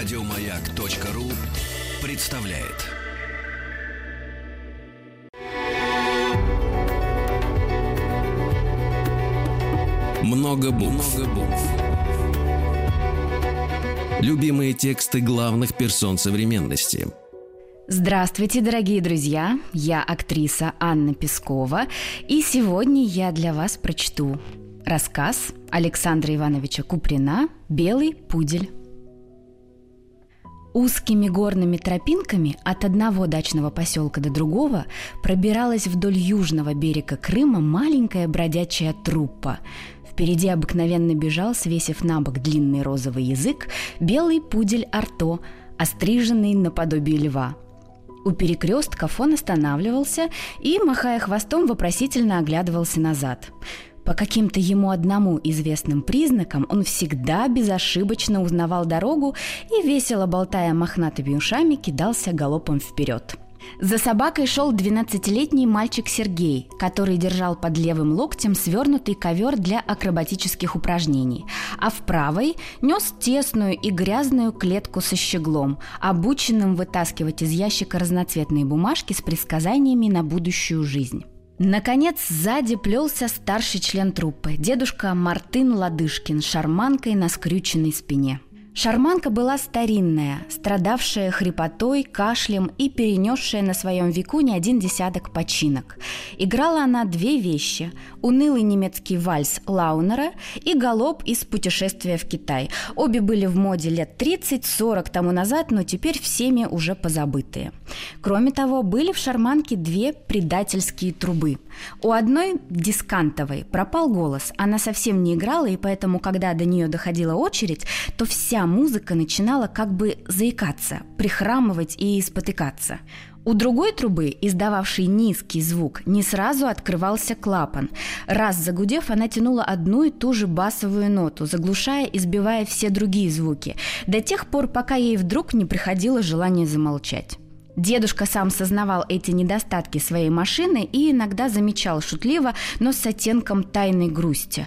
Радиомаяк.ру представляет. Много букв. Любимые тексты главных персон современности. Здравствуйте, дорогие друзья! Я актриса Анна Пескова, и сегодня я для вас прочту рассказ Александра Ивановича Куприна «Белый пудель». Узкими горными тропинками от одного дачного поселка до другого пробиралась вдоль южного берега Крыма маленькая бродячая труппа. Впереди обыкновенно бежал, свесив на бок длинный розовый язык, белый пудель Арто, остриженный наподобие льва. У перекрестков он останавливался и, махая хвостом, вопросительно оглядывался назад – по каким-то ему одному известным признакам он всегда безошибочно узнавал дорогу и, весело болтая мохнатыми ушами, кидался галопом вперед. За собакой шел 12-летний мальчик Сергей, который держал под левым локтем свернутый ковер для акробатических упражнений, а в правой нес тесную и грязную клетку со щеглом, обученным вытаскивать из ящика разноцветные бумажки с предсказаниями на будущую жизнь. Наконец, сзади плелся старший член труппы, дедушка Мартын Ладышкин, шарманкой на скрюченной спине – Шарманка была старинная, страдавшая хрипотой, кашлем и перенесшая на своем веку не один десяток починок. Играла она две вещи – унылый немецкий вальс Лаунера и галоп из путешествия в Китай. Обе были в моде лет 30-40 тому назад, но теперь всеми уже позабытые. Кроме того, были в шарманке две предательские трубы. У одной, дискантовой, пропал голос. Она совсем не играла, и поэтому, когда до нее доходила очередь, то вся вся музыка начинала как бы заикаться, прихрамывать и спотыкаться. У другой трубы, издававшей низкий звук, не сразу открывался клапан. Раз загудев, она тянула одну и ту же басовую ноту, заглушая и сбивая все другие звуки, до тех пор, пока ей вдруг не приходило желание замолчать. Дедушка сам сознавал эти недостатки своей машины и иногда замечал шутливо, но с оттенком тайной грусти.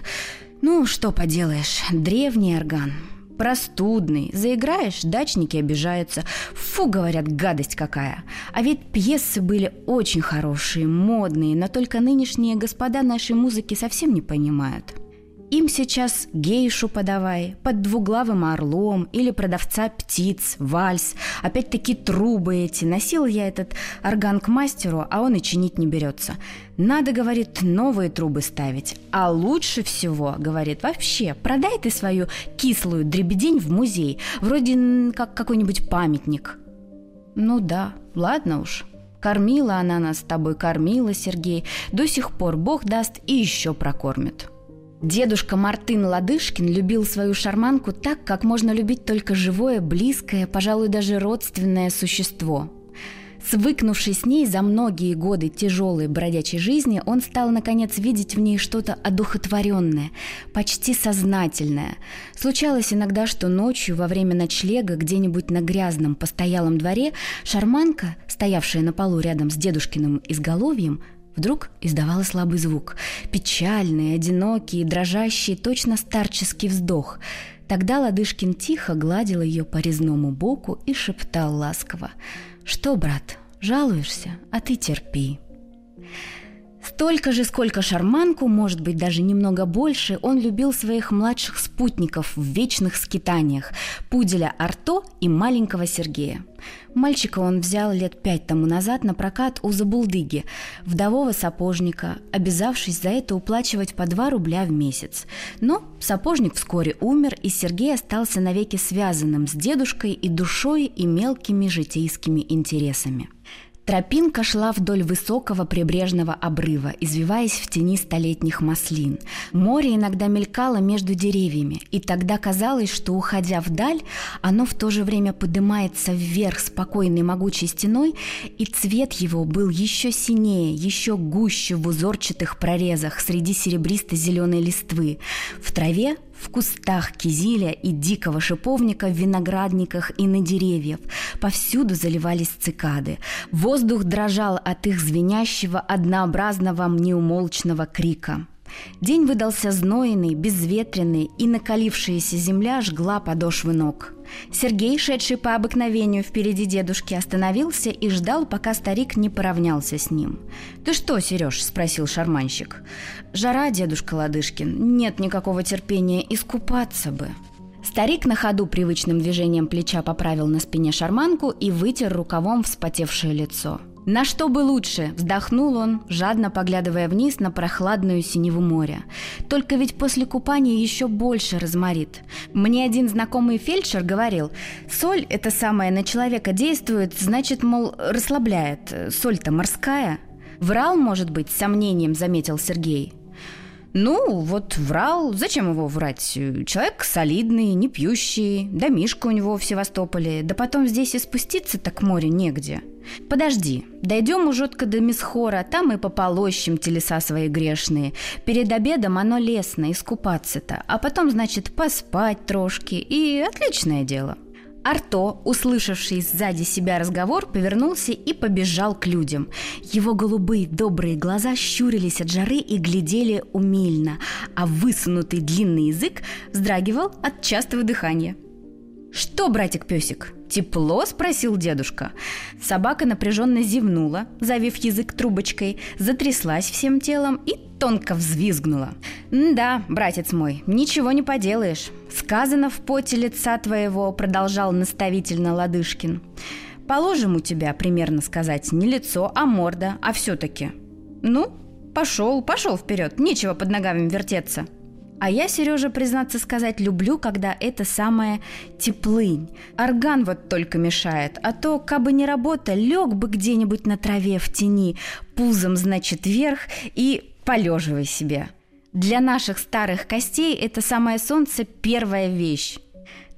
«Ну, что поделаешь, древний орган». Простудный. Заиграешь, дачники обижаются. Фу, говорят, гадость какая. А ведь пьесы были очень хорошие, модные, но только нынешние господа нашей музыки совсем не понимают. Им сейчас гейшу подавай, под двуглавым орлом или продавца птиц, вальс. Опять-таки трубы эти. Носил я этот орган к мастеру, а он и чинить не берется. Надо, говорит, новые трубы ставить. А лучше всего, говорит, вообще, продай ты свою кислую дребедень в музей, вроде как какой-нибудь памятник. Ну да, ладно уж. Кормила она нас с тобой, кормила, Сергей. До сих пор Бог даст и еще прокормит. Дедушка Мартын Ладышкин любил свою шарманку так, как можно любить только живое, близкое, пожалуй, даже родственное существо. Свыкнувшись с ней за многие годы тяжелой бродячей жизни, он стал, наконец, видеть в ней что-то одухотворенное, почти сознательное. Случалось иногда, что ночью, во время ночлега, где-нибудь на грязном постоялом дворе, шарманка, стоявшая на полу рядом с дедушкиным изголовьем, Вдруг издавала слабый звук. Печальный, одинокий, дрожащий, точно старческий вздох. Тогда Ладышкин тихо гладил ее по резному боку и шептал ласково. «Что, брат, жалуешься? А ты терпи». Столько же, сколько шарманку, может быть, даже немного больше, он любил своих младших спутников в вечных скитаниях – пуделя Арто и маленького Сергея. Мальчика он взял лет пять тому назад на прокат у Забулдыги, вдового сапожника, обязавшись за это уплачивать по два рубля в месяц. Но сапожник вскоре умер, и Сергей остался навеки связанным с дедушкой и душой, и мелкими житейскими интересами. Тропинка шла вдоль высокого прибрежного обрыва, извиваясь в тени столетних маслин. Море иногда мелькало между деревьями, и тогда казалось, что, уходя вдаль, оно в то же время поднимается вверх спокойной могучей стеной, и цвет его был еще синее, еще гуще в узорчатых прорезах среди серебристо-зеленой листвы. В траве в кустах кизиля и дикого шиповника, в виноградниках и на деревьях. Повсюду заливались цикады. Воздух дрожал от их звенящего, однообразного, неумолчного крика. День выдался знойный, безветренный, и накалившаяся земля жгла подошвы ног. Сергей, шедший по обыкновению впереди дедушки, остановился и ждал, пока старик не поравнялся с ним. «Ты что, Сереж?» – спросил шарманщик. «Жара, дедушка Ладышкин. Нет никакого терпения, искупаться бы». Старик на ходу привычным движением плеча поправил на спине шарманку и вытер рукавом вспотевшее лицо – «На что бы лучше?» – вздохнул он, жадно поглядывая вниз на прохладную синеву моря. «Только ведь после купания еще больше разморит. Мне один знакомый фельдшер говорил, соль это самое на человека действует, значит, мол, расслабляет. Соль-то морская». «Врал, может быть, с сомнением», – заметил Сергей. Ну, вот врал. Зачем его врать? Человек солидный, не пьющий, домишка у него в Севастополе. Да потом здесь и спуститься так море негде. Подожди, дойдем ужотко до Мисхора, там и пополощем телеса свои грешные. Перед обедом оно лестно, искупаться-то. А потом, значит, поспать трошки. И отличное дело. Арто, услышавший сзади себя разговор, повернулся и побежал к людям. Его голубые добрые глаза щурились от жары и глядели умильно, а высунутый длинный язык вздрагивал от частого дыхания. «Что, братик-песик, тепло?» – спросил дедушка. Собака напряженно зевнула, завив язык трубочкой, затряслась всем телом и тонко взвизгнула. «Да, братец мой, ничего не поделаешь. Сказано в поте лица твоего», – продолжал наставительно Ладышкин. «Положим у тебя, примерно сказать, не лицо, а морда, а все-таки. Ну, пошел, пошел вперед, нечего под ногами вертеться». А я, Сережа, признаться сказать, люблю, когда это самая теплынь. Орган вот только мешает, а то, кабы не работа, лег бы где-нибудь на траве в тени, пузом, значит, вверх и полеживай себе. Для наших старых костей это самое солнце первая вещь.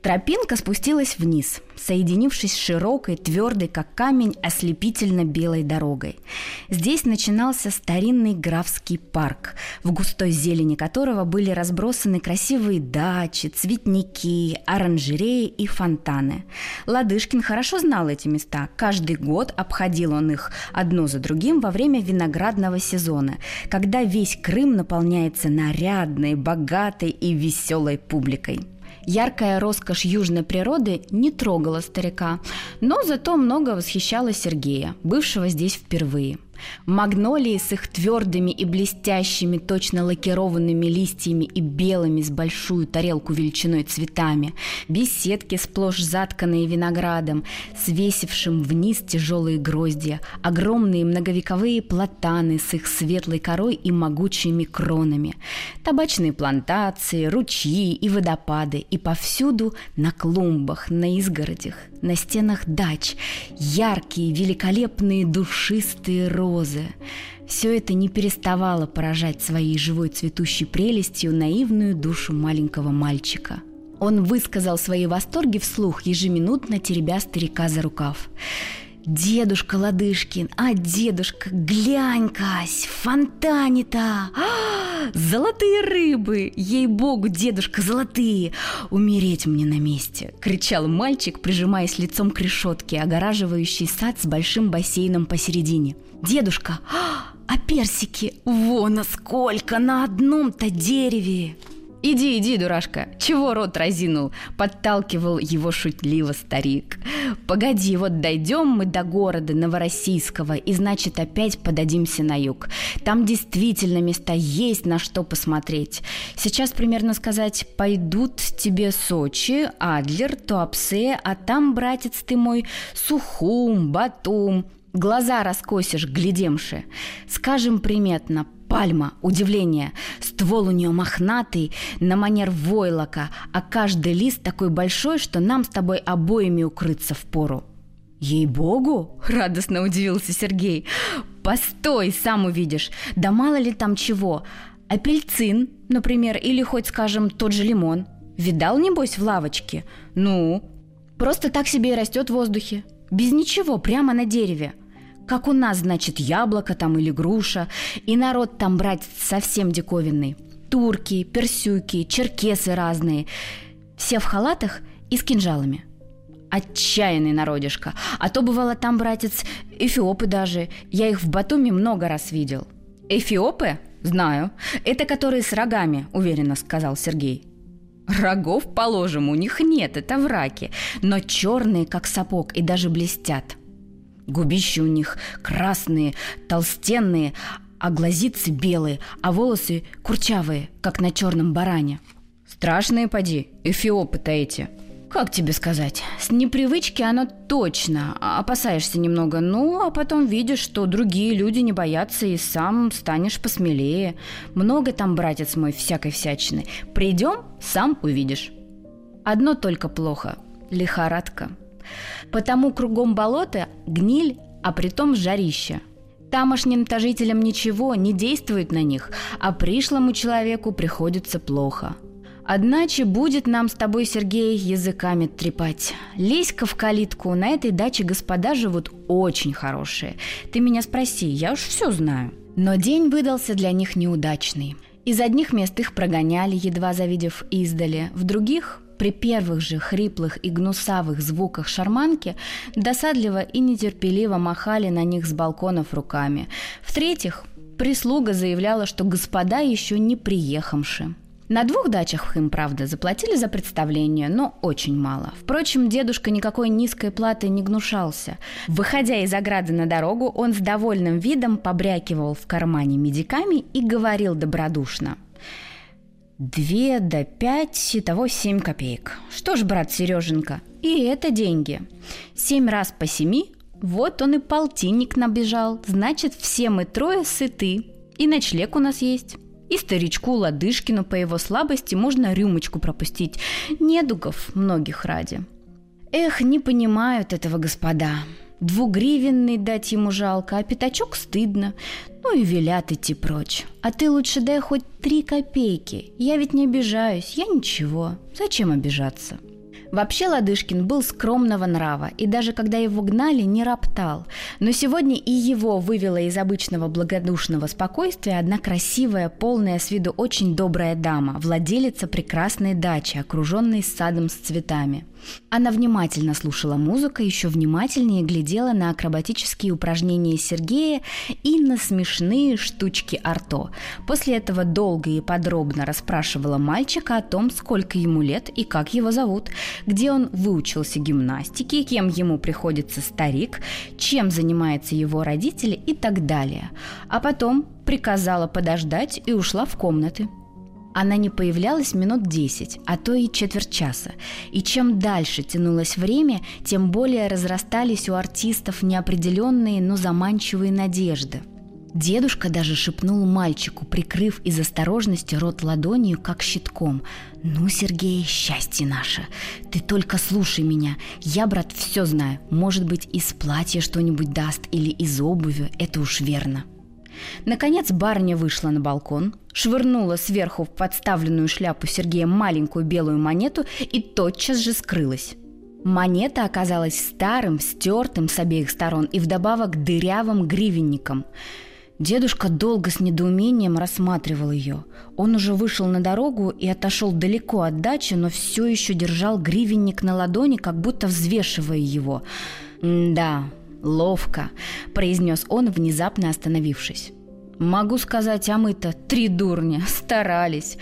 Тропинка спустилась вниз, соединившись с широкой, твердой, как камень, ослепительно белой дорогой. Здесь начинался старинный графский парк, в густой зелени которого были разбросаны красивые дачи, цветники, оранжереи и фонтаны. Ладышкин хорошо знал эти места. Каждый год обходил он их одно за другим во время виноградного сезона, когда весь Крым наполняется нарядной, богатой и веселой публикой. Яркая роскошь южной природы не трогала старика, но зато много восхищала Сергея, бывшего здесь впервые – Магнолии с их твердыми и блестящими, точно лакированными листьями и белыми с большую тарелку величиной цветами, беседки сплошь затканные виноградом, свесившим вниз тяжелые гроздья, огромные многовековые платаны с их светлой корой и могучими кронами, табачные плантации, ручьи и водопады, и повсюду на клумбах, на изгородях, на стенах дач, яркие, великолепные, душистые розы, розы. Все это не переставало поражать своей живой цветущей прелестью наивную душу маленького мальчика. Он высказал свои восторги вслух, ежеминутно теребя старика за рукав. Дедушка Ладышкин, а дедушка, глянь-кась, фонтане-то! А, золотые рыбы! Ей-богу, дедушка, золотые! Умереть мне на месте!» — кричал мальчик, прижимаясь лицом к решетке, огораживающей сад с большим бассейном посередине. «Дедушка, а, персики? Вон, сколько на одном-то дереве!» «Иди, иди, дурашка, чего рот разинул?» – подталкивал его шутливо старик. «Погоди, вот дойдем мы до города Новороссийского, и значит опять подадимся на юг. Там действительно места есть на что посмотреть. Сейчас примерно сказать, пойдут тебе Сочи, Адлер, Туапсе, а там, братец ты мой, Сухум, Батум, Глаза раскосишь, глядемши. Скажем приметно, пальма, удивление. Ствол у нее мохнатый, на манер войлока, а каждый лист такой большой, что нам с тобой обоими укрыться в пору. «Ей-богу!» – радостно удивился Сергей. «Постой, сам увидишь. Да мало ли там чего. Апельцин, например, или хоть, скажем, тот же лимон. Видал, небось, в лавочке? Ну, просто так себе и растет в воздухе. Без ничего, прямо на дереве. Как у нас, значит, яблоко там или груша. И народ там брать совсем диковинный. Турки, персюки, черкесы разные. Все в халатах и с кинжалами. Отчаянный народишко. А то бывало там, братец, эфиопы даже. Я их в Батуми много раз видел. Эфиопы? «Знаю. Это которые с рогами», – уверенно сказал Сергей. «Рогов, положим, у них нет, это враки, но черные, как сапог, и даже блестят. Губища у них красные, толстенные, а глазицы белые, а волосы курчавые, как на черном баране. Страшные, поди, эфиопы-то эти. Как тебе сказать? С непривычки оно точно. Опасаешься немного, ну, а потом видишь, что другие люди не боятся, и сам станешь посмелее. Много там, братец мой, всякой всячины. Придем, сам увидишь. Одно только плохо – лихорадка. Потому кругом болото, гниль, а притом жарище – Тамошним-то жителям ничего не действует на них, а пришлому человеку приходится плохо. Одначе будет нам с тобой, Сергей, языками трепать. Лезь-ка в калитку, на этой даче господа живут очень хорошие. Ты меня спроси, я уж все знаю. Но день выдался для них неудачный. Из одних мест их прогоняли, едва завидев издали, в других при первых же хриплых и гнусавых звуках шарманки досадливо и нетерпеливо махали на них с балконов руками. В-третьих, прислуга заявляла, что господа еще не приехавши. На двух дачах им, правда, заплатили за представление, но очень мало. Впрочем, дедушка никакой низкой платы не гнушался. Выходя из ограды на дорогу, он с довольным видом побрякивал в кармане медиками и говорил добродушно. «Две до пять, и того семь копеек. Что ж, брат Сереженька, и это деньги. Семь раз по семи, вот он и полтинник набежал. Значит, все мы трое сыты. И ночлег у нас есть». И старичку Ладышкину по его слабости можно рюмочку пропустить. Недугов многих ради. Эх, не понимают этого господа. Двугривенный дать ему жалко, а пятачок стыдно. Ну и велят идти прочь. А ты лучше дай хоть три копейки. Я ведь не обижаюсь, я ничего. Зачем обижаться?» Вообще Ладышкин был скромного нрава, и даже когда его гнали, не роптал. Но сегодня и его вывела из обычного благодушного спокойствия одна красивая, полная с виду очень добрая дама, владелица прекрасной дачи, окруженной садом с цветами. Она внимательно слушала музыку, еще внимательнее глядела на акробатические упражнения Сергея и на смешные штучки Арто. После этого долго и подробно расспрашивала мальчика о том, сколько ему лет и как его зовут, где он выучился гимнастике, кем ему приходится старик, чем занимаются его родители и так далее. А потом приказала подождать и ушла в комнаты. Она не появлялась минут десять, а то и четверть часа. И чем дальше тянулось время, тем более разрастались у артистов неопределенные, но заманчивые надежды. Дедушка даже шепнул мальчику, прикрыв из осторожности рот ладонью, как щитком. «Ну, Сергей, счастье наше! Ты только слушай меня. Я, брат, все знаю. Может быть, из платья что-нибудь даст или из обуви. Это уж верно». Наконец барыня вышла на балкон, швырнула сверху в подставленную шляпу Сергея маленькую белую монету и тотчас же скрылась. Монета оказалась старым, стертым с обеих сторон и вдобавок дырявым гривенником. Дедушка долго с недоумением рассматривал ее. Он уже вышел на дорогу и отошел далеко от дачи, но все еще держал гривенник на ладони, как будто взвешивая его. «Да, ловко», – произнес он, внезапно остановившись. Могу сказать, а мы-то три дурня, старались.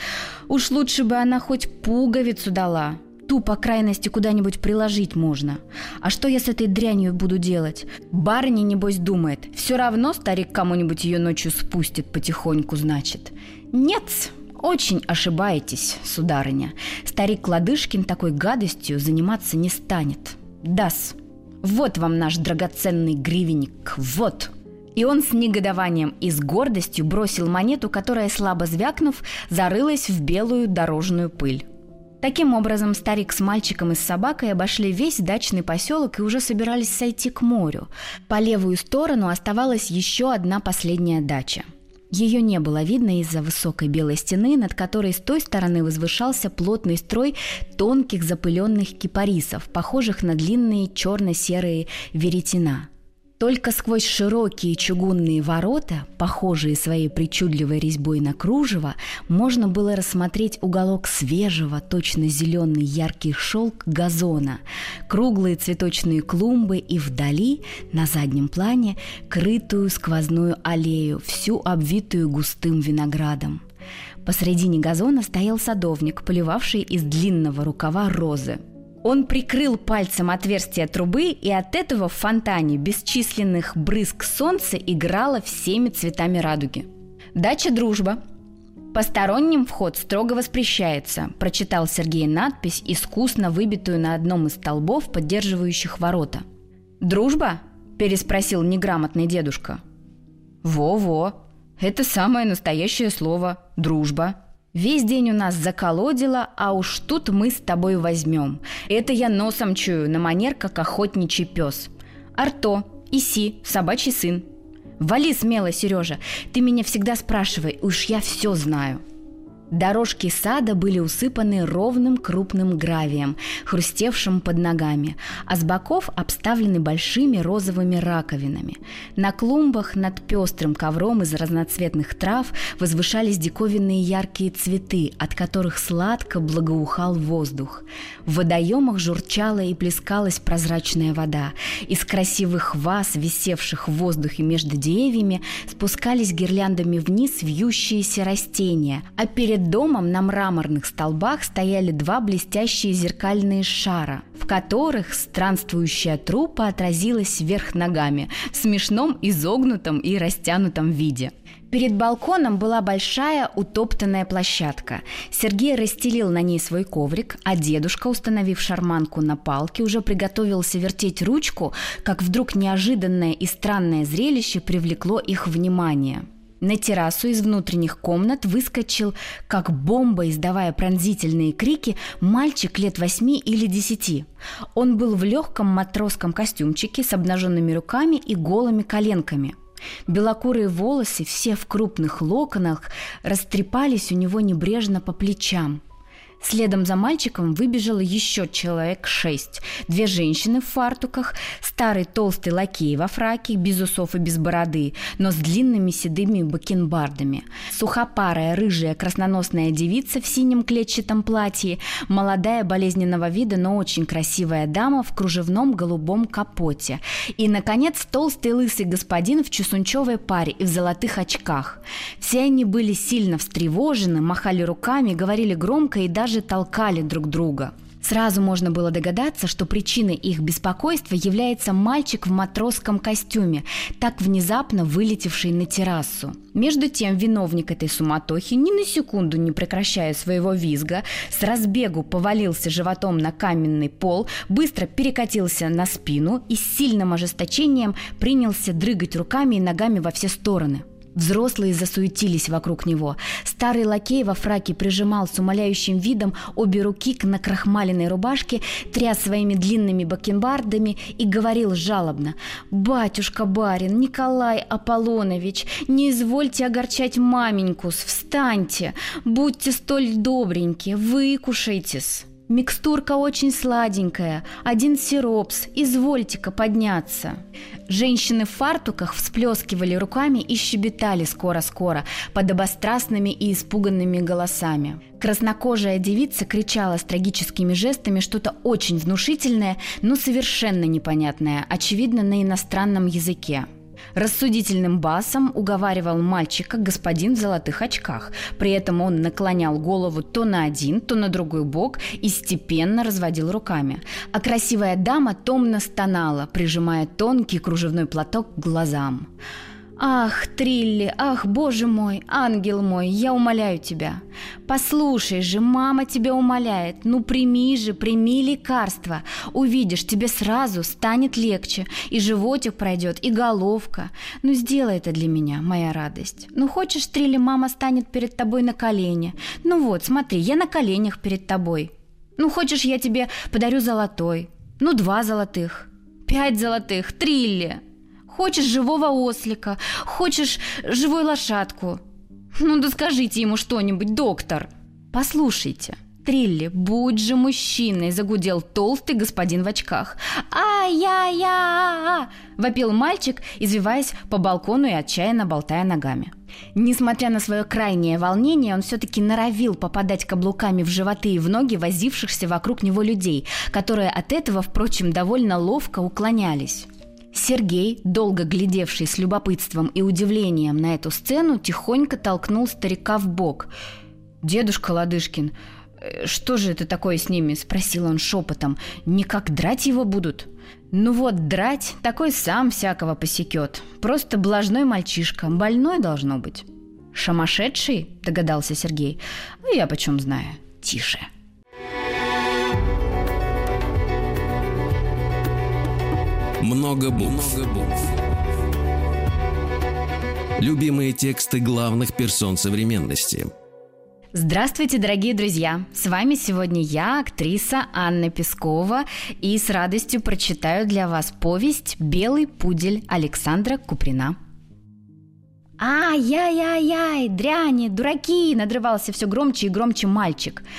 Уж лучше бы она хоть пуговицу дала. Ту, по крайности, куда-нибудь приложить можно. А что я с этой дрянью буду делать? Барыня, небось, думает, все равно старик кому-нибудь ее ночью спустит потихоньку, значит. Нет, очень ошибаетесь, сударыня. Старик Ладышкин такой гадостью заниматься не станет. Дас. Вот вам наш драгоценный гривенник, вот!» И он с негодованием и с гордостью бросил монету, которая, слабо звякнув, зарылась в белую дорожную пыль. Таким образом, старик с мальчиком и с собакой обошли весь дачный поселок и уже собирались сойти к морю. По левую сторону оставалась еще одна последняя дача. Ее не было видно из-за высокой белой стены, над которой с той стороны возвышался плотный строй тонких запыленных кипарисов, похожих на длинные черно-серые веретена – Только сквозь широкие чугунные ворота, похожие своей причудливой резьбой на кружево, можно было рассмотреть уголок свежего, точно зеленый яркий шелк газона, круглые цветочные клумбы и вдали, на заднем плане, крытую сквозную аллею, всю обвитую густым виноградом. Посредине газона стоял садовник, поливавший из длинного рукава розы – он прикрыл пальцем отверстие трубы, и от этого в фонтане бесчисленных брызг солнца играло всеми цветами радуги. Дача «Дружба». «Посторонним вход строго воспрещается», – прочитал Сергей надпись, искусно выбитую на одном из столбов, поддерживающих ворота. «Дружба?» – переспросил неграмотный дедушка. «Во-во, это самое настоящее слово – дружба», Весь день у нас заколодило, а уж тут мы с тобой возьмем. Это я носом чую, на манер, как охотничий пес. Арто, Иси, собачий сын. Вали смело, Сережа, ты меня всегда спрашивай, уж я все знаю. Дорожки сада были усыпаны ровным крупным гравием, хрустевшим под ногами, а с боков обставлены большими розовыми раковинами. На клумбах над пестрым ковром из разноцветных трав возвышались диковинные яркие цветы, от которых сладко благоухал воздух. В водоемах журчала и плескалась прозрачная вода. Из красивых ваз, висевших в воздухе между деревьями, спускались гирляндами вниз вьющиеся растения, а перед Перед домом на мраморных столбах стояли два блестящие зеркальные шара, в которых странствующая трупа отразилась вверх ногами в смешном изогнутом и растянутом виде. Перед балконом была большая утоптанная площадка. Сергей расстелил на ней свой коврик, а дедушка, установив шарманку на палке, уже приготовился вертеть ручку, как вдруг неожиданное и странное зрелище привлекло их внимание – на террасу из внутренних комнат выскочил, как бомба, издавая пронзительные крики, мальчик лет восьми или десяти. Он был в легком матросском костюмчике с обнаженными руками и голыми коленками – Белокурые волосы, все в крупных локонах, растрепались у него небрежно по плечам – Следом за мальчиком выбежало еще человек шесть. Две женщины в фартуках, старый толстый лакей во фраке, без усов и без бороды, но с длинными седыми бакенбардами. Сухопарая, рыжая, красноносная девица в синем клетчатом платье, молодая, болезненного вида, но очень красивая дама в кружевном голубом капоте. И, наконец, толстый лысый господин в чесунчевой паре и в золотых очках. Все они были сильно встревожены, махали руками, говорили громко и даже даже толкали друг друга. Сразу можно было догадаться, что причиной их беспокойства является мальчик в матросском костюме, так внезапно вылетевший на террасу. Между тем виновник этой суматохи, ни на секунду не прекращая своего визга, с разбегу повалился животом на каменный пол, быстро перекатился на спину и с сильным ожесточением принялся дрыгать руками и ногами во все стороны – Взрослые засуетились вокруг него. Старый лакей во фраке прижимал с умоляющим видом обе руки к накрахмаленной рубашке, тряс своими длинными бакенбардами и говорил жалобно «Батюшка барин, Николай Аполлонович, не извольте огорчать маменькус, встаньте, будьте столь добренькие, выкушайтесь». Микстурка очень сладенькая, один сиропс, извольте-ка подняться. Женщины в фартуках всплескивали руками и щебетали скоро-скоро, подобострастными и испуганными голосами. Краснокожая девица кричала с трагическими жестами что-то очень внушительное, но совершенно непонятное, очевидно, на иностранном языке. Рассудительным басом уговаривал мальчика господин в золотых очках. При этом он наклонял голову то на один, то на другой бок и степенно разводил руками. А красивая дама томно стонала, прижимая тонкий кружевной платок к глазам. «Ах, Трилли, ах, боже мой, ангел мой, я умоляю тебя. Послушай же, мама тебя умоляет, ну прими же, прими лекарство. Увидишь, тебе сразу станет легче, и животик пройдет, и головка. Ну сделай это для меня, моя радость. Ну хочешь, Трилли, мама станет перед тобой на колени. Ну вот, смотри, я на коленях перед тобой. Ну хочешь, я тебе подарю золотой. Ну два золотых, пять золотых, Трилли». Хочешь живого ослика, хочешь живую лошадку. Ну да скажите ему что-нибудь, доктор. Послушайте, Трилли, будь же мужчиной!» – загудел толстый господин в очках. «А-я-я!» – вопил мальчик, извиваясь по балкону и отчаянно болтая ногами. Несмотря на свое крайнее волнение, он все-таки норовил попадать каблуками в животы и в ноги возившихся вокруг него людей, которые от этого, впрочем, довольно ловко уклонялись. Сергей, долго глядевший с любопытством и удивлением на эту сцену, тихонько толкнул старика в бок. «Дедушка Ладышкин, э, что же это такое с ними?» – спросил он шепотом. «Никак драть его будут?» «Ну вот, драть такой сам всякого посекет. Просто блажной мальчишка, больной должно быть». «Шамашедший?» – догадался Сергей. «А я почем знаю. Тише». Много букв. Много букв. Любимые тексты главных персон современности. Здравствуйте, дорогие друзья! С вами сегодня я, актриса Анна Пескова, и с радостью прочитаю для вас повесть «Белый пудель» Александра Куприна. «Ай-яй-яй-яй, дряни, дураки!» – надрывался все громче и громче мальчик –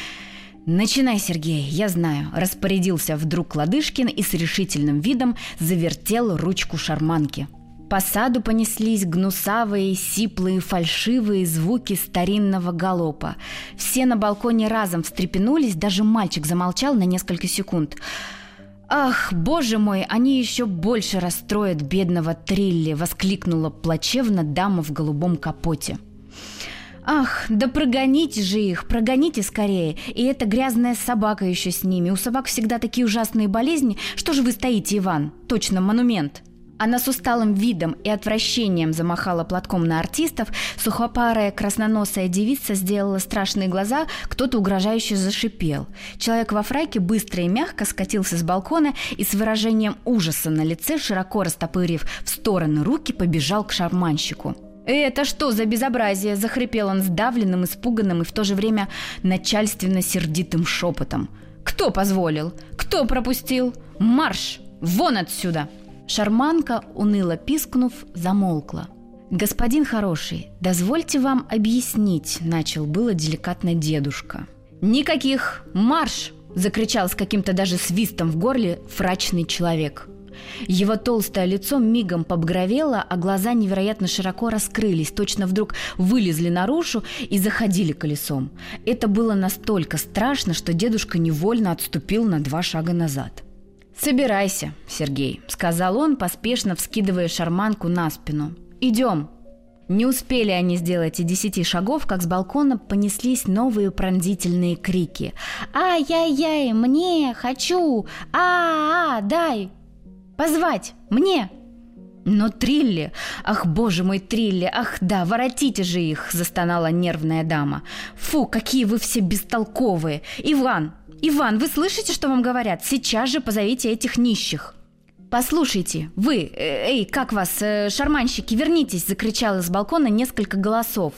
«Начинай, Сергей, я знаю», – распорядился вдруг Ладышкин и с решительным видом завертел ручку шарманки. По саду понеслись гнусавые, сиплые, фальшивые звуки старинного галопа. Все на балконе разом встрепенулись, даже мальчик замолчал на несколько секунд. «Ах, боже мой, они еще больше расстроят бедного Трилли!» – воскликнула плачевно дама в голубом капоте. Ах, да прогоните же их, прогоните скорее. И эта грязная собака еще с ними. У собак всегда такие ужасные болезни. Что же вы стоите, Иван? Точно монумент. Она с усталым видом и отвращением замахала платком на артистов, сухопарая красноносая девица сделала страшные глаза, кто-то угрожающе зашипел. Человек во фрайке быстро и мягко скатился с балкона и с выражением ужаса на лице, широко растопырив в стороны руки, побежал к шарманщику. «Это что за безобразие?» – захрипел он сдавленным, испуганным и в то же время начальственно сердитым шепотом. «Кто позволил? Кто пропустил? Марш! Вон отсюда!» Шарманка, уныло пискнув, замолкла. «Господин хороший, дозвольте вам объяснить», – начал было деликатно дедушка. «Никаких! Марш!» – закричал с каким-то даже свистом в горле фрачный человек – его толстое лицо мигом побгровело, а глаза невероятно широко раскрылись, точно вдруг вылезли наружу и заходили колесом. Это было настолько страшно, что дедушка невольно отступил на два шага назад. «Собирайся, Сергей», — сказал он, поспешно вскидывая шарманку на спину. «Идем». Не успели они сделать и десяти шагов, как с балкона понеслись новые пронзительные крики. «Ай-яй-яй, мне, хочу! А-а-а, дай!» Позвать! Мне!» «Но Трилли! Ах, боже мой, Трилли! Ах, да, воротите же их!» – застонала нервная дама. «Фу, какие вы все бестолковые! Иван! Иван, вы слышите, что вам говорят? Сейчас же позовите этих нищих!» «Послушайте, вы, э, эй, как вас, э, шарманщики, вернитесь!» – закричал из балкона несколько голосов.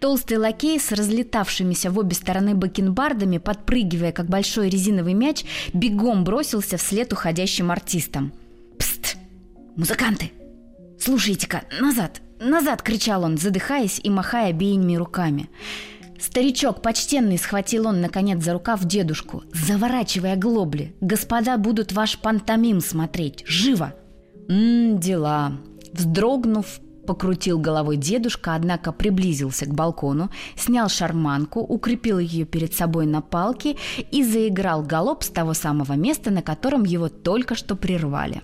Толстый лакей с разлетавшимися в обе стороны бакенбардами, подпрыгивая, как большой резиновый мяч, бегом бросился вслед уходящим артистам. «Музыканты! Слушайте-ка, назад! Назад!» – кричал он, задыхаясь и махая обеими руками. Старичок почтенный схватил он, наконец, за рукав дедушку, заворачивая глобли. «Господа будут ваш пантомим смотреть! Живо!» «Ммм, дела!» Вздрогнув, покрутил головой дедушка, однако приблизился к балкону, снял шарманку, укрепил ее перед собой на палке и заиграл галоп с того самого места, на котором его только что прервали.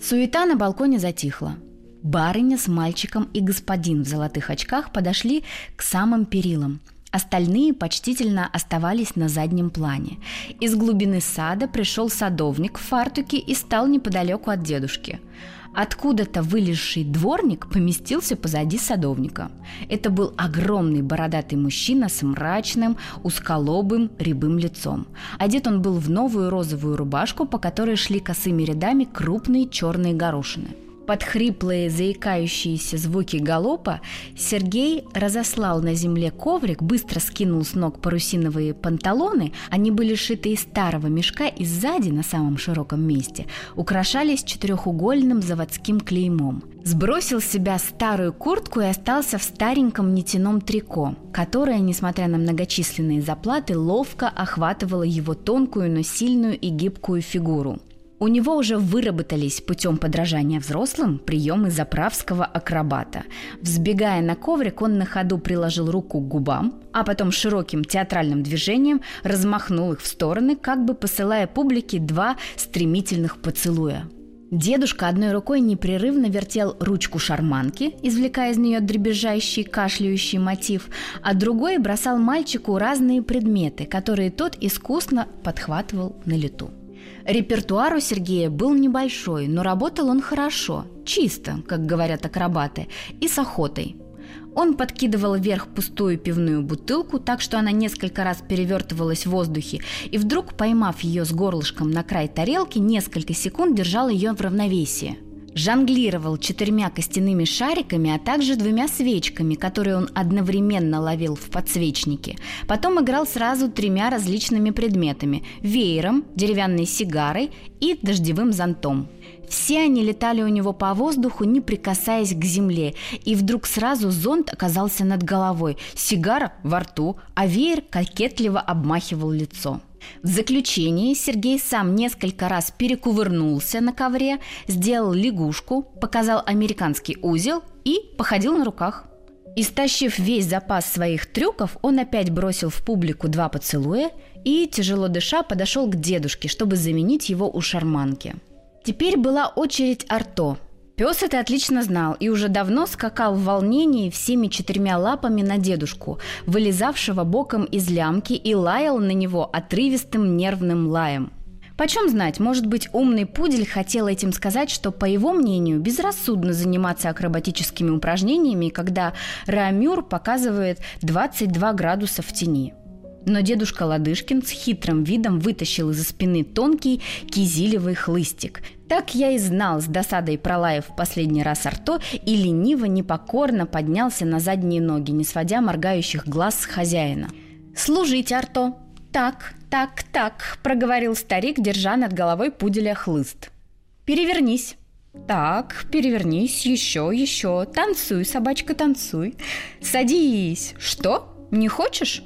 Суета на балконе затихла. Барыня с мальчиком и господин в золотых очках подошли к самым перилам. Остальные почтительно оставались на заднем плане. Из глубины сада пришел садовник в фартуке и стал неподалеку от дедушки – Откуда-то вылезший дворник поместился позади садовника. Это был огромный бородатый мужчина с мрачным, узколобым, рябым лицом. Одет он был в новую розовую рубашку, по которой шли косыми рядами крупные черные горошины. Под хриплые, заикающиеся звуки галопа Сергей разослал на земле коврик, быстро скинул с ног парусиновые панталоны. Они были шиты из старого мешка и сзади, на самом широком месте, украшались четырехугольным заводским клеймом. Сбросил с себя старую куртку и остался в стареньком нитяном трико, которое, несмотря на многочисленные заплаты, ловко охватывало его тонкую, но сильную и гибкую фигуру. У него уже выработались путем подражания взрослым приемы заправского акробата. Взбегая на коврик, он на ходу приложил руку к губам, а потом широким театральным движением размахнул их в стороны, как бы посылая публике два стремительных поцелуя. Дедушка одной рукой непрерывно вертел ручку шарманки, извлекая из нее дребезжащий, кашляющий мотив, а другой бросал мальчику разные предметы, которые тот искусно подхватывал на лету. Репертуар у Сергея был небольшой, но работал он хорошо, чисто, как говорят акробаты, и с охотой. Он подкидывал вверх пустую пивную бутылку, так что она несколько раз перевертывалась в воздухе, и вдруг, поймав ее с горлышком на край тарелки, несколько секунд держал ее в равновесии – жонглировал четырьмя костяными шариками, а также двумя свечками, которые он одновременно ловил в подсвечнике. Потом играл сразу тремя различными предметами – веером, деревянной сигарой и дождевым зонтом. Все они летали у него по воздуху, не прикасаясь к земле, и вдруг сразу зонт оказался над головой, сигара во рту, а веер кокетливо обмахивал лицо. В заключение Сергей сам несколько раз перекувырнулся на ковре, сделал лягушку, показал американский узел и походил на руках. Истощив весь запас своих трюков, он опять бросил в публику два поцелуя и, тяжело дыша, подошел к дедушке, чтобы заменить его у шарманки. Теперь была очередь Арто – Пес это отлично знал и уже давно скакал в волнении всеми четырьмя лапами на дедушку, вылезавшего боком из лямки и лаял на него отрывистым нервным лаем. Почем знать, может быть, умный пудель хотел этим сказать, что, по его мнению, безрассудно заниматься акробатическими упражнениями, когда Рамюр показывает 22 градуса в тени. Но дедушка Ладышкин с хитрым видом вытащил из-за спины тонкий кизилевый хлыстик, так я и знал, с досадой пролаев в последний раз Арто и лениво, непокорно поднялся на задние ноги, не сводя моргающих глаз с хозяина. «Служить, Арто!» «Так, так, так», — проговорил старик, держа над головой пуделя хлыст. «Перевернись». «Так, перевернись, еще, еще. Танцуй, собачка, танцуй. Садись. Что? Не хочешь?»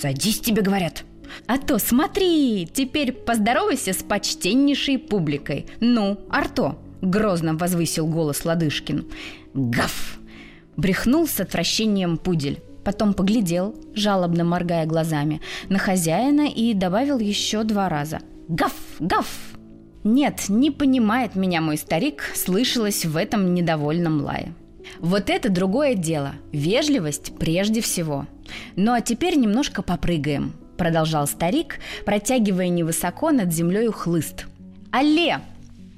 «Садись, тебе говорят», а то смотри, теперь поздоровайся с почтеннейшей публикой. Ну, Арто, грозно возвысил голос Ладышкин. Гав! Брехнул с отвращением пудель. Потом поглядел, жалобно моргая глазами, на хозяина и добавил еще два раза. «Гав! Гав!» «Нет, не понимает меня мой старик», слышалось в этом недовольном лае. Вот это другое дело. Вежливость прежде всего. Ну а теперь немножко попрыгаем. – продолжал старик, протягивая невысоко над землей хлыст. «Алле!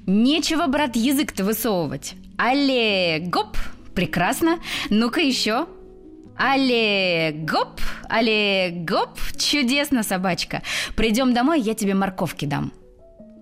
Нечего, брат, язык-то высовывать! Алле! Гоп! Прекрасно! Ну-ка еще!» Але, гоп, але, гоп, чудесно, собачка. Придем домой, я тебе морковки дам.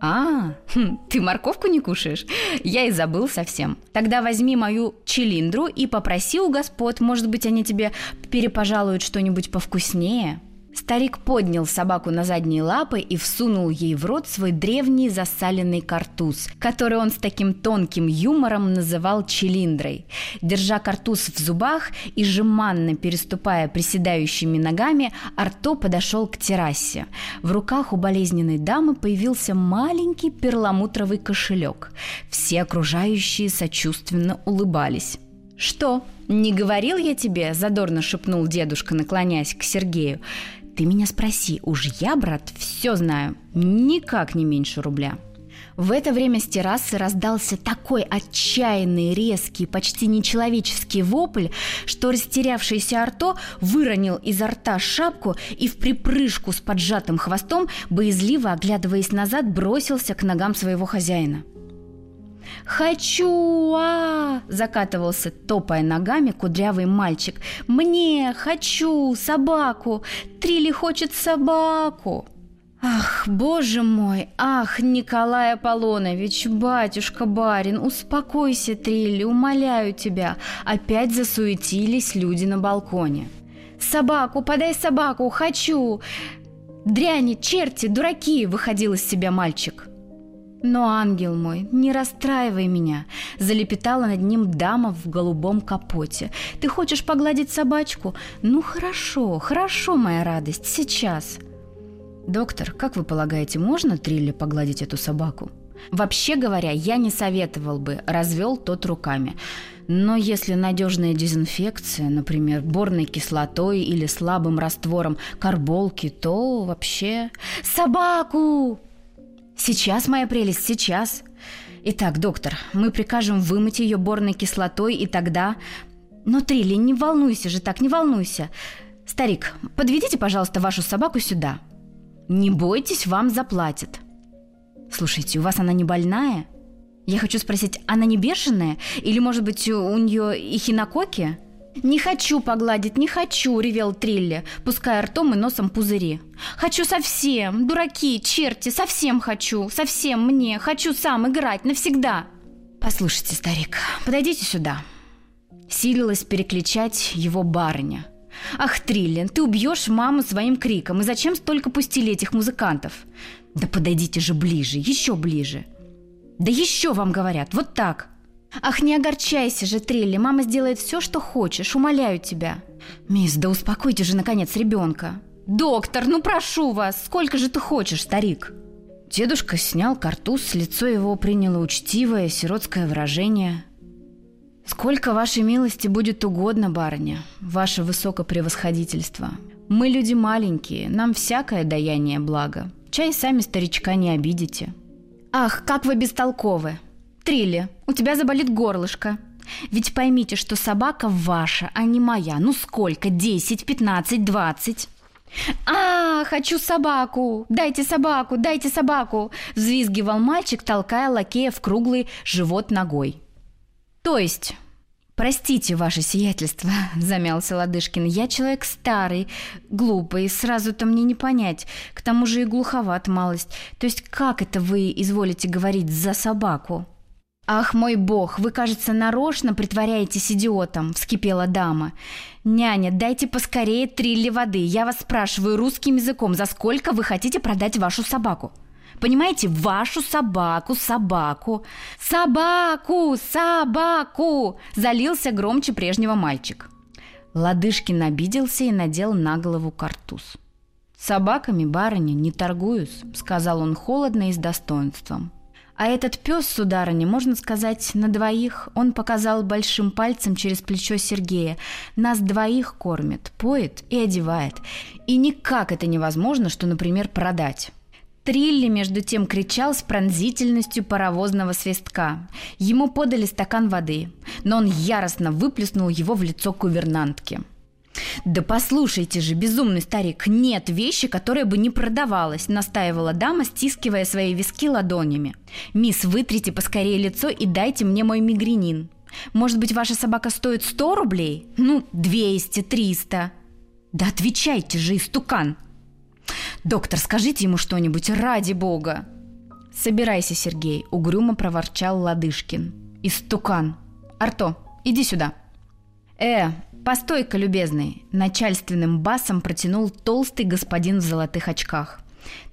А, хм, ты морковку не кушаешь? Я и забыл совсем. Тогда возьми мою чилиндру и попроси у господ, может быть, они тебе перепожалуют что-нибудь повкуснее. Старик поднял собаку на задние лапы и всунул ей в рот свой древний засаленный картуз, который он с таким тонким юмором называл чилиндрой. Держа картуз в зубах и жеманно переступая приседающими ногами, Арто подошел к террасе. В руках у болезненной дамы появился маленький перламутровый кошелек. Все окружающие сочувственно улыбались. «Что, не говорил я тебе?» – задорно шепнул дедушка, наклоняясь к Сергею. Ты меня спроси, уж я, брат, все знаю, никак не меньше рубля. В это время с террасы раздался такой отчаянный, резкий, почти нечеловеческий вопль, что растерявшийся Арто выронил изо рта шапку и в припрыжку с поджатым хвостом, боязливо оглядываясь назад, бросился к ногам своего хозяина – «Хочу! а закатывался, топая ногами, кудрявый мальчик. «Мне! Хочу! Собаку! Трили хочет собаку!» Ах, боже мой, ах, Николай Аполлонович, батюшка барин, успокойся, Трилли, умоляю тебя. Опять засуетились люди на балконе. Собаку, подай собаку, хочу. Дряни, черти, дураки, выходил из себя мальчик. Но, ангел мой, не расстраивай меня, залепетала над ним дама в голубом капоте. Ты хочешь погладить собачку? Ну хорошо, хорошо, моя радость, сейчас. «Доктор, как вы полагаете, можно Трилли погладить эту собаку?» «Вообще говоря, я не советовал бы», – развел тот руками. Но если надежная дезинфекция, например, борной кислотой или слабым раствором карболки, то вообще... «Собаку!» «Сейчас, моя прелесть, сейчас!» «Итак, доктор, мы прикажем вымыть ее борной кислотой, и тогда...» «Но, Трилли, не волнуйся же так, не волнуйся!» «Старик, подведите, пожалуйста, вашу собаку сюда!» Не бойтесь, вам заплатят. Слушайте, у вас она не больная? Я хочу спросить, она не бешеная? Или, может быть, у нее и хинококи? «Не хочу погладить, не хочу!» – ревел Трилли, пуская ртом и носом пузыри. «Хочу совсем! Дураки, черти, совсем хочу! Совсем мне! Хочу сам играть навсегда!» «Послушайте, старик, подойдите сюда!» Силилась перекличать его барыня – Ах, Триллин, ты убьешь маму своим криком. И зачем столько пустили этих музыкантов? Да подойдите же ближе, еще ближе. Да еще вам говорят, вот так. Ах, не огорчайся же, Трилли, мама сделает все, что хочешь, умоляю тебя. Мисс, да успокойте же, наконец, ребенка. Доктор, ну прошу вас, сколько же ты хочешь, старик? Дедушка снял картуз, лицо его приняло учтивое сиротское выражение – «Сколько вашей милости будет угодно, барыня, ваше высокопревосходительство. Мы люди маленькие, нам всякое даяние благо. Чай сами старичка не обидите». «Ах, как вы бестолковы! Трилли, у тебя заболит горлышко. Ведь поймите, что собака ваша, а не моя. Ну сколько? Десять, пятнадцать, двадцать?» «А, хочу собаку! Дайте собаку! Дайте собаку!» Взвизгивал мальчик, толкая лакея в круглый живот ногой. То есть... «Простите, ваше сиятельство», — замялся Ладышкин. «Я человек старый, глупый, сразу-то мне не понять. К тому же и глуховат малость. То есть как это вы изволите говорить за собаку?» «Ах, мой бог, вы, кажется, нарочно притворяетесь идиотом», — вскипела дама. «Няня, дайте поскорее трилли воды. Я вас спрашиваю русским языком, за сколько вы хотите продать вашу собаку?» Понимаете, вашу собаку, собаку. Собаку, собаку! Залился громче прежнего мальчик. Ладышкин обиделся и надел на голову картуз. «Собаками, барыня, не торгуюсь», — сказал он холодно и с достоинством. «А этот пес, сударыня, можно сказать, на двоих. Он показал большим пальцем через плечо Сергея. Нас двоих кормит, поет и одевает. И никак это невозможно, что, например, продать. Трилли, между тем, кричал с пронзительностью паровозного свистка. Ему подали стакан воды, но он яростно выплеснул его в лицо кувернантки. «Да послушайте же, безумный старик, нет вещи, которая бы не продавалась», настаивала дама, стискивая свои виски ладонями. «Мисс, вытрите поскорее лицо и дайте мне мой мигренин. Может быть, ваша собака стоит сто рублей? Ну, двести, триста». «Да отвечайте же, истукан!» «Доктор, скажите ему что-нибудь, ради бога!» «Собирайся, Сергей», — угрюмо проворчал Ладышкин. «Истукан! Арто, иди сюда!» «Э, постой-ка, любезный!» — начальственным басом протянул толстый господин в золотых очках.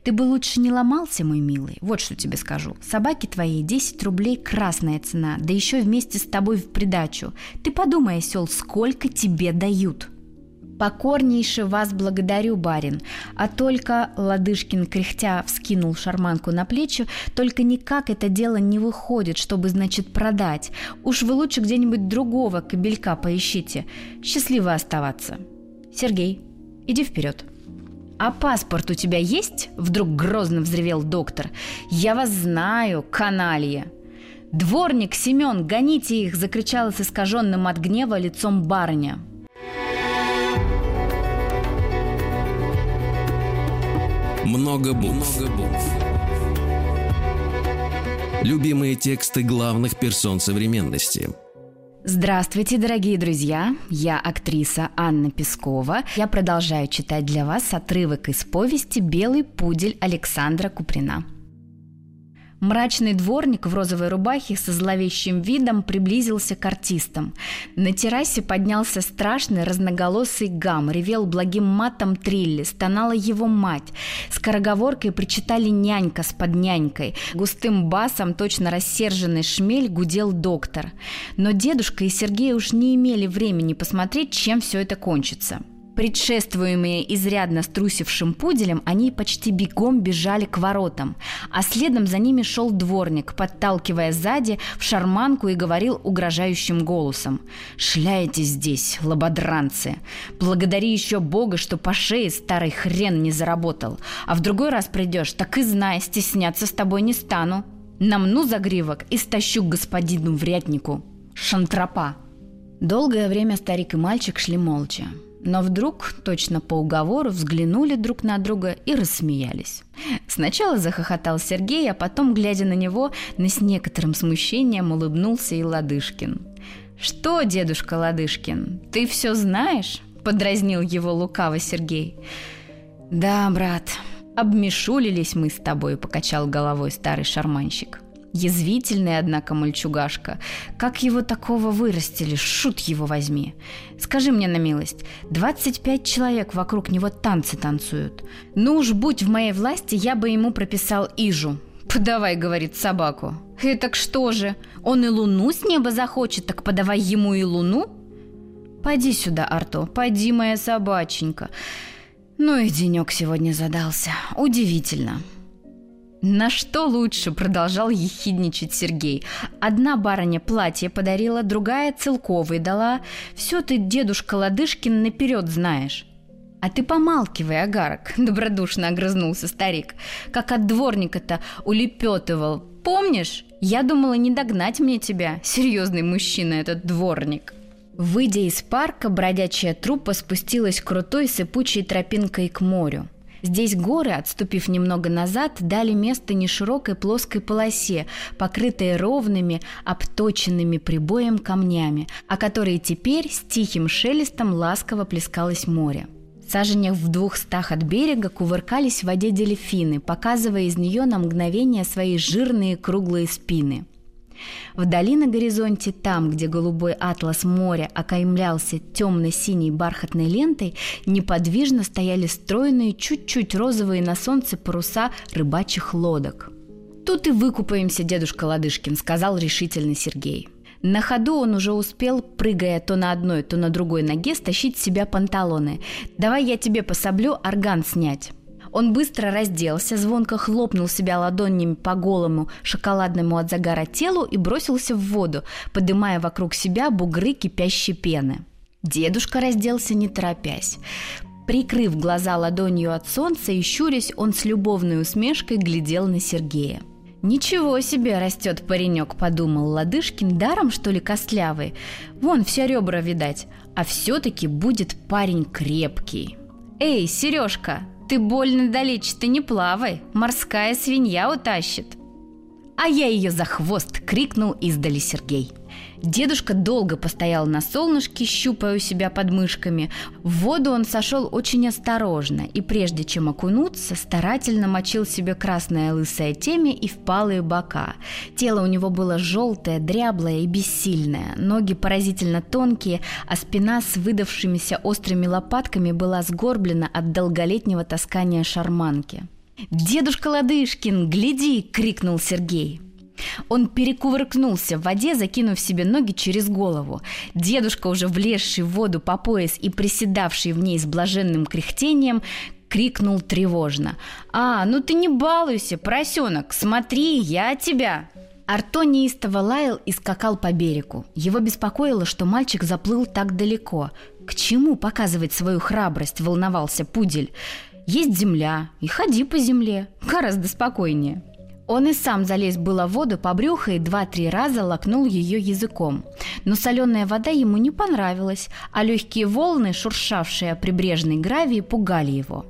«Ты бы лучше не ломался, мой милый. Вот что тебе скажу. Собаки твои 10 рублей красная цена, да еще вместе с тобой в придачу. Ты подумай, осел, сколько тебе дают!» «Покорнейше вас благодарю, барин, а только...» — Ладышкин кряхтя вскинул шарманку на плечи, «только никак это дело не выходит, чтобы, значит, продать. Уж вы лучше где-нибудь другого кобелька поищите. Счастливо оставаться. Сергей, иди вперед». «А паспорт у тебя есть?» – вдруг грозно взревел доктор. «Я вас знаю, каналья!» «Дворник, Семен, гоните их!» – закричала с искаженным от гнева лицом барыня. Много букв. Много букв. Любимые тексты главных персон современности. Здравствуйте, дорогие друзья! Я актриса Анна Пескова. Я продолжаю читать для вас отрывок из повести «Белый пудель» Александра Куприна. Мрачный дворник в розовой рубахе со зловещим видом приблизился к артистам. На террасе поднялся страшный разноголосый гам, ревел благим матом Трилли, стонала его мать. Скороговоркой причитали нянька с поднянькой. Густым басом, точно рассерженный шмель, гудел доктор. Но дедушка и Сергей уж не имели времени посмотреть, чем все это кончится. Предшествуемые изрядно струсившим пуделем, они почти бегом бежали к воротам, а следом за ними шел дворник, подталкивая сзади в шарманку и говорил угрожающим голосом «Шляете здесь, лободранцы! Благодари еще Бога, что по шее старый хрен не заработал, а в другой раз придешь, так и знай, стесняться с тобой не стану. Намну загривок и стащу к господину врятнику. Шантропа!» Долгое время старик и мальчик шли молча. Но вдруг, точно по уговору, взглянули друг на друга и рассмеялись. Сначала захохотал Сергей, а потом, глядя на него, на с некоторым смущением улыбнулся и Ладышкин. «Что, дедушка Ладышкин, ты все знаешь?» – подразнил его лукаво Сергей. «Да, брат, обмешулились мы с тобой», – покачал головой старый шарманщик. Язвительный, однако, мальчугашка. Как его такого вырастили? Шут его возьми. Скажи мне на милость, 25 человек вокруг него танцы танцуют. Ну уж будь в моей власти, я бы ему прописал Ижу. «Подавай», — говорит собаку. «И так что же? Он и луну с неба захочет, так подавай ему и луну?» «Пойди сюда, Арто, пойди, моя собаченька». Ну и денек сегодня задался. Удивительно. «На что лучше?» – продолжал ехидничать Сергей. «Одна барыня платье подарила, другая целковый дала. Все ты, дедушка Ладышкин, наперед знаешь». «А ты помалкивай, агарок», – добродушно огрызнулся старик. «Как от дворника-то улепетывал. Помнишь? Я думала не догнать мне тебя, серьезный мужчина этот дворник». Выйдя из парка, бродячая труппа спустилась крутой сыпучей тропинкой к морю. Здесь горы, отступив немного назад, дали место неширокой плоской полосе, покрытой ровными, обточенными прибоем камнями, о которые теперь с тихим шелестом ласково плескалось море. В саженях в двухстах от берега кувыркались в воде дельфины, показывая из нее на мгновение свои жирные круглые спины – Вдали на горизонте, там, где голубой атлас моря окаймлялся темно-синей бархатной лентой, неподвижно стояли стройные, чуть-чуть розовые на солнце паруса рыбачьих лодок. «Тут и выкупаемся, дедушка Ладышкин», — сказал решительно Сергей. На ходу он уже успел, прыгая то на одной, то на другой ноге, стащить с себя панталоны. «Давай я тебе пособлю орган снять». Он быстро разделся, звонко хлопнул себя ладонями по голому, шоколадному от загара телу и бросился в воду, подымая вокруг себя бугры кипящей пены. Дедушка разделся не торопясь. Прикрыв глаза ладонью от солнца и щурясь, он с любовной усмешкой глядел на Сергея. «Ничего себе растет паренек», — подумал Ладышкин, даром что ли костлявый. Вон все ребра видать, а все-таки будет парень крепкий. «Эй, Сережка, ты больно далече-то не плавай, морская свинья утащит. А я ее за хвост крикнул издали Сергей. Дедушка долго постоял на солнышке, щупая у себя под мышками. В воду он сошел очень осторожно, и прежде чем окунуться, старательно мочил себе красное лысое темя и впалые бока. Тело у него было желтое, дряблое и бессильное, ноги поразительно тонкие, а спина с выдавшимися острыми лопатками была сгорблена от долголетнего таскания шарманки. «Дедушка Ладышкин, гляди!» – крикнул Сергей. Он перекувыркнулся в воде, закинув себе ноги через голову. Дедушка, уже влезший в воду по пояс и приседавший в ней с блаженным кряхтением, крикнул тревожно. «А, ну ты не балуйся, поросенок, смотри, я тебя!» Арто неистово лаял и скакал по берегу. Его беспокоило, что мальчик заплыл так далеко. К чему показывать свою храбрость, волновался пудель. Есть земля, и ходи по земле. Гораздо спокойнее. Он и сам залез было в воду по брюху и два-три раза лакнул ее языком. Но соленая вода ему не понравилась, а легкие волны, шуршавшие о прибрежной гравии, пугали его.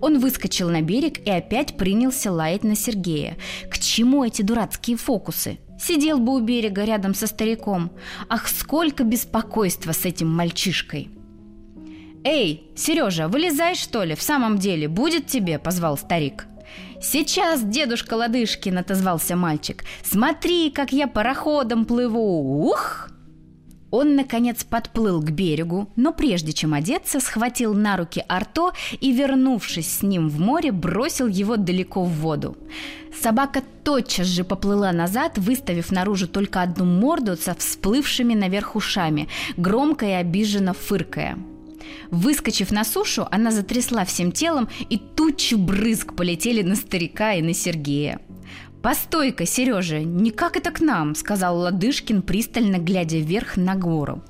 Он выскочил на берег и опять принялся лаять на Сергея. К чему эти дурацкие фокусы? Сидел бы у берега рядом со стариком. Ах, сколько беспокойства с этим мальчишкой!» «Эй, Сережа, вылезай, что ли, в самом деле, будет тебе?» – позвал старик. «Сейчас, дедушка Ладышкин!» – отозвался мальчик. «Смотри, как я пароходом плыву! Ух!» Он, наконец, подплыл к берегу, но прежде чем одеться, схватил на руки Арто и, вернувшись с ним в море, бросил его далеко в воду. Собака тотчас же поплыла назад, выставив наружу только одну морду со всплывшими наверх ушами, громко и обиженно фыркая. Выскочив на сушу, она затрясла всем телом, и тучи брызг полетели на старика и на Сергея. «Постой-ка, Сережа, не как это к нам», — сказал Ладышкин, пристально глядя вверх на гору.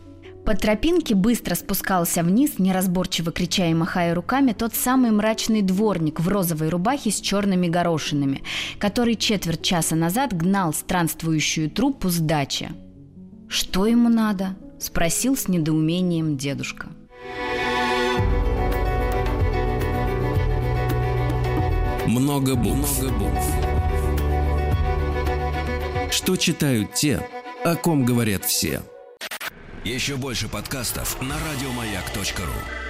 По тропинке быстро спускался вниз, неразборчиво крича и махая руками, тот самый мрачный дворник в розовой рубахе с черными горошинами, который четверть часа назад гнал странствующую труппу с дачи. «Что ему надо?» – спросил с недоумением дедушка. Много букв. Много. Что читают те, о ком говорят все. Еще больше подкастов на радиомаяк.ру.